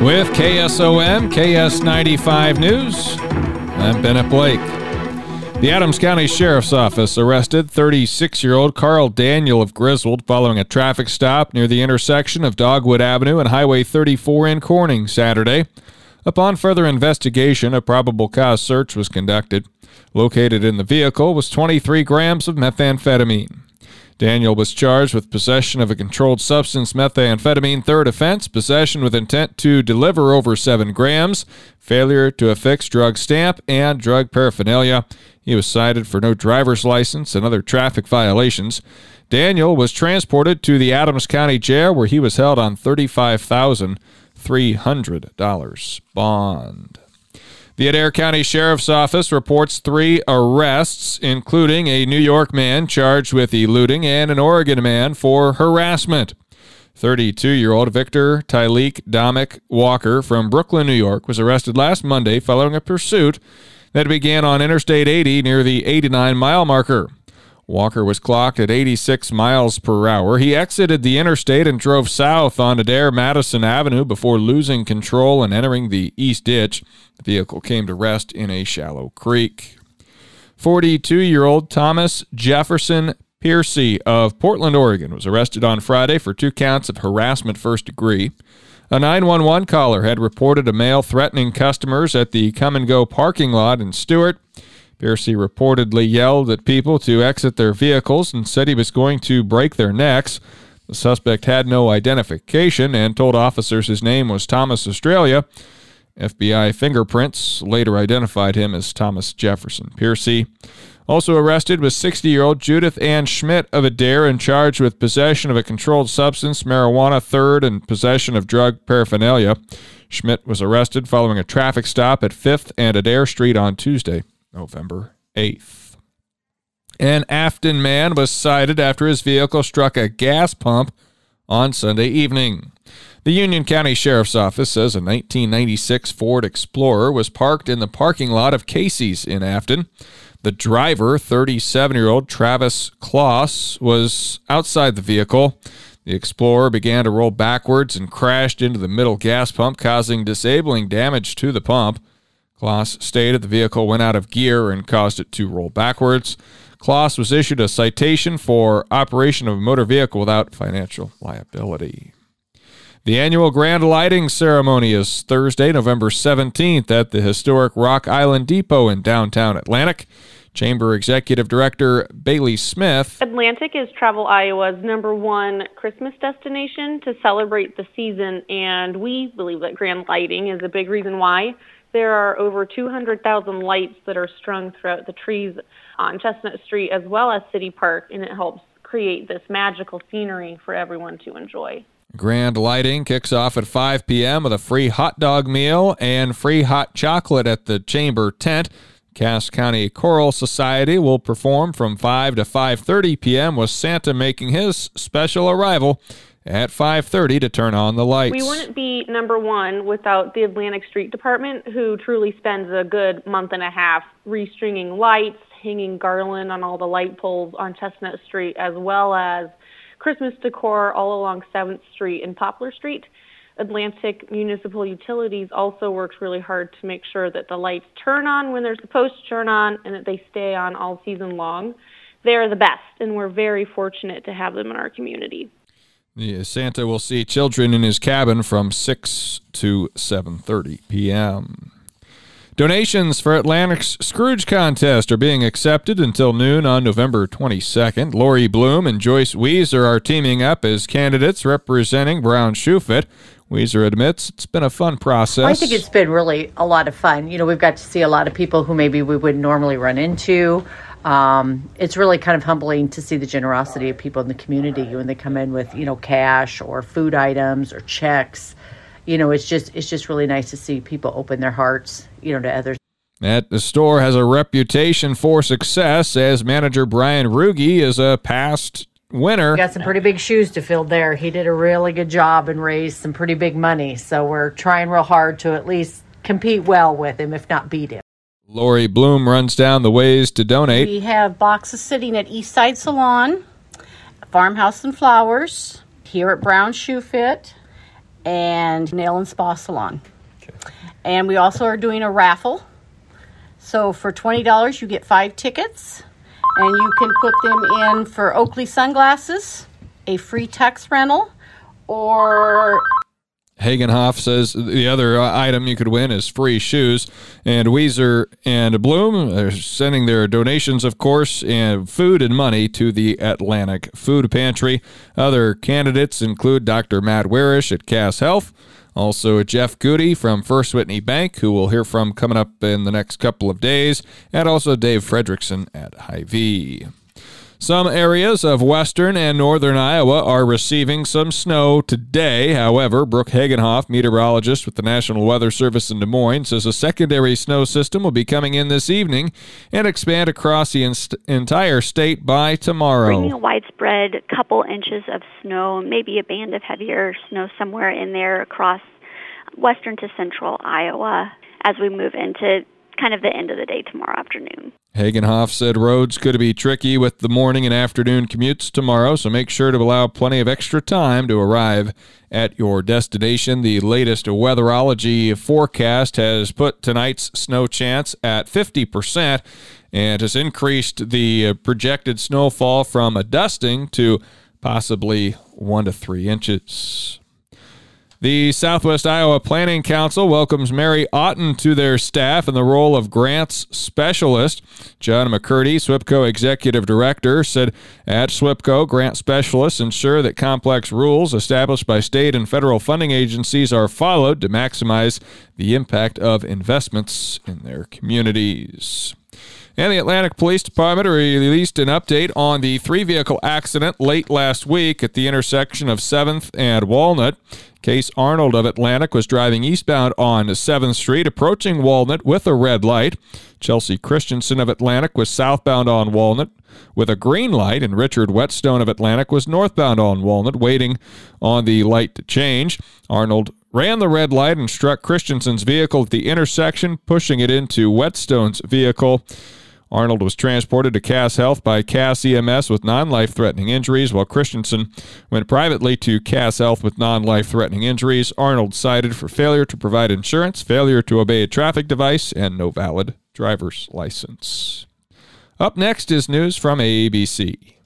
With KSOM, KS95 News, I'm Bennett Blake. The Adams County Sheriff's Office arrested 36 year old Carl Daniel of Griswold following a traffic stop near the intersection of Dogwood Avenue and Highway 34 in Corning Saturday. Upon further investigation, a probable cause search was conducted. Located in the vehicle was 23 grams of methamphetamine. Daniel was charged with possession of a controlled substance methamphetamine, third offense, possession with intent to deliver over 7 grams, failure to affix drug stamp, and drug paraphernalia. He was cited for no driver's license and other traffic violations. Daniel was transported to the Adams County Jail where he was held on $35,300 bond. The Adair County Sheriff's Office reports three arrests, including a New York man charged with eluding and an Oregon man for harassment. 32 year old Victor Tyleek Domick Walker from Brooklyn, New York, was arrested last Monday following a pursuit that began on Interstate 80 near the 89 mile marker. Walker was clocked at 86 miles per hour. He exited the interstate and drove south on Adair Madison Avenue before losing control and entering the east ditch. The vehicle came to rest in a shallow creek. 42 year old Thomas Jefferson Piercy of Portland, Oregon, was arrested on Friday for two counts of harassment first degree. A 911 caller had reported a male threatening customers at the come and go parking lot in Stuart. Piercy reportedly yelled at people to exit their vehicles and said he was going to break their necks. The suspect had no identification and told officers his name was Thomas Australia. FBI fingerprints later identified him as Thomas Jefferson. Piercy also arrested was 60 year old Judith Ann Schmidt of Adair and charged with possession of a controlled substance, marijuana, third, and possession of drug paraphernalia. Schmidt was arrested following a traffic stop at 5th and Adair Street on Tuesday. November 8th. An Afton man was cited after his vehicle struck a gas pump on Sunday evening. The Union County Sheriff's Office says a 1996 Ford Explorer was parked in the parking lot of Casey's in Afton. The driver, 37 year old Travis Kloss, was outside the vehicle. The Explorer began to roll backwards and crashed into the middle gas pump, causing disabling damage to the pump. Kloss stated the vehicle went out of gear and caused it to roll backwards. Kloss was issued a citation for operation of a motor vehicle without financial liability. The annual grand lighting ceremony is Thursday, November 17th at the historic Rock Island Depot in downtown Atlantic. Chamber Executive Director Bailey Smith. Atlantic is Travel Iowa's number one Christmas destination to celebrate the season, and we believe that grand lighting is a big reason why. There are over 200,000 lights that are strung throughout the trees on Chestnut Street as well as City Park, and it helps create this magical scenery for everyone to enjoy. Grand lighting kicks off at 5 p.m. with a free hot dog meal and free hot chocolate at the chamber tent. Cass County Choral Society will perform from 5 to 5:30 p.m. with Santa making his special arrival at 5:30 to turn on the lights. We wouldn't be number 1 without the Atlantic Street Department who truly spends a good month and a half restringing lights, hanging garland on all the light poles on Chestnut Street as well as Christmas decor all along 7th Street and Poplar Street. Atlantic Municipal Utilities also works really hard to make sure that the lights turn on when they're supposed to turn on and that they stay on all season long. They're the best, and we're very fortunate to have them in our community. Yeah, Santa will see children in his cabin from 6 to 7:30 p.m. Donations for Atlantic's Scrooge contest are being accepted until noon on November 22nd. Lori Bloom and Joyce Weezer are teaming up as candidates representing Brown Shoe Fit. Weezer admits it's been a fun process. I think it's been really a lot of fun. You know, we've got to see a lot of people who maybe we wouldn't normally run into. Um, it's really kind of humbling to see the generosity of people in the community when they come in with, you know, cash or food items or checks. You know, it's just it's just really nice to see people open their hearts, you know, to others. That the store has a reputation for success as manager Brian Ruge is a past winner. Got some pretty big shoes to fill there. He did a really good job and raised some pretty big money. So we're trying real hard to at least compete well with him, if not beat him. Lori Bloom runs down the ways to donate. We have boxes sitting at Eastside Salon, Farmhouse and Flowers, here at Brown Shoe Fit, and nail and spa salon. And we also are doing a raffle. So for $20, you get five tickets, and you can put them in for Oakley sunglasses, a free text rental, or Hagenhoff says the other uh, item you could win is free shoes. And Weezer and Bloom are sending their donations, of course, and food and money to the Atlantic Food Pantry. Other candidates include Dr. Matt Warish at Cass Health. Also, Jeff Goody from First Whitney Bank, who we'll hear from coming up in the next couple of days, and also Dave Fredrickson at Hy-Vee. Some areas of western and northern Iowa are receiving some snow today. However, Brooke Hagenhoff, meteorologist with the National Weather Service in Des Moines, says a secondary snow system will be coming in this evening and expand across the inst- entire state by tomorrow. Bringing a widespread couple inches of snow, maybe a band of heavier snow somewhere in there across western to central Iowa as we move into kind of the end of the day tomorrow afternoon. Hagenhoff said roads could be tricky with the morning and afternoon commutes tomorrow, so make sure to allow plenty of extra time to arrive at your destination. The latest weatherology forecast has put tonight's snow chance at 50% and has increased the projected snowfall from a dusting to possibly one to three inches. The Southwest Iowa Planning Council welcomes Mary Otten to their staff in the role of grants specialist. John McCurdy, SWIPCO Executive Director, said at SWIPCO, grant specialists ensure that complex rules established by state and federal funding agencies are followed to maximize the impact of investments in their communities. And the Atlantic Police Department released an update on the three vehicle accident late last week at the intersection of 7th and Walnut. Case Arnold of Atlantic was driving eastbound on 7th Street, approaching Walnut with a red light. Chelsea Christensen of Atlantic was southbound on Walnut with a green light, and Richard Whetstone of Atlantic was northbound on Walnut, waiting on the light to change. Arnold ran the red light and struck Christensen's vehicle at the intersection, pushing it into Whetstone's vehicle. Arnold was transported to Cass Health by Cass EMS with non life threatening injuries, while Christensen went privately to Cass Health with non life threatening injuries. Arnold cited for failure to provide insurance, failure to obey a traffic device, and no valid driver's license. Up next is news from ABC.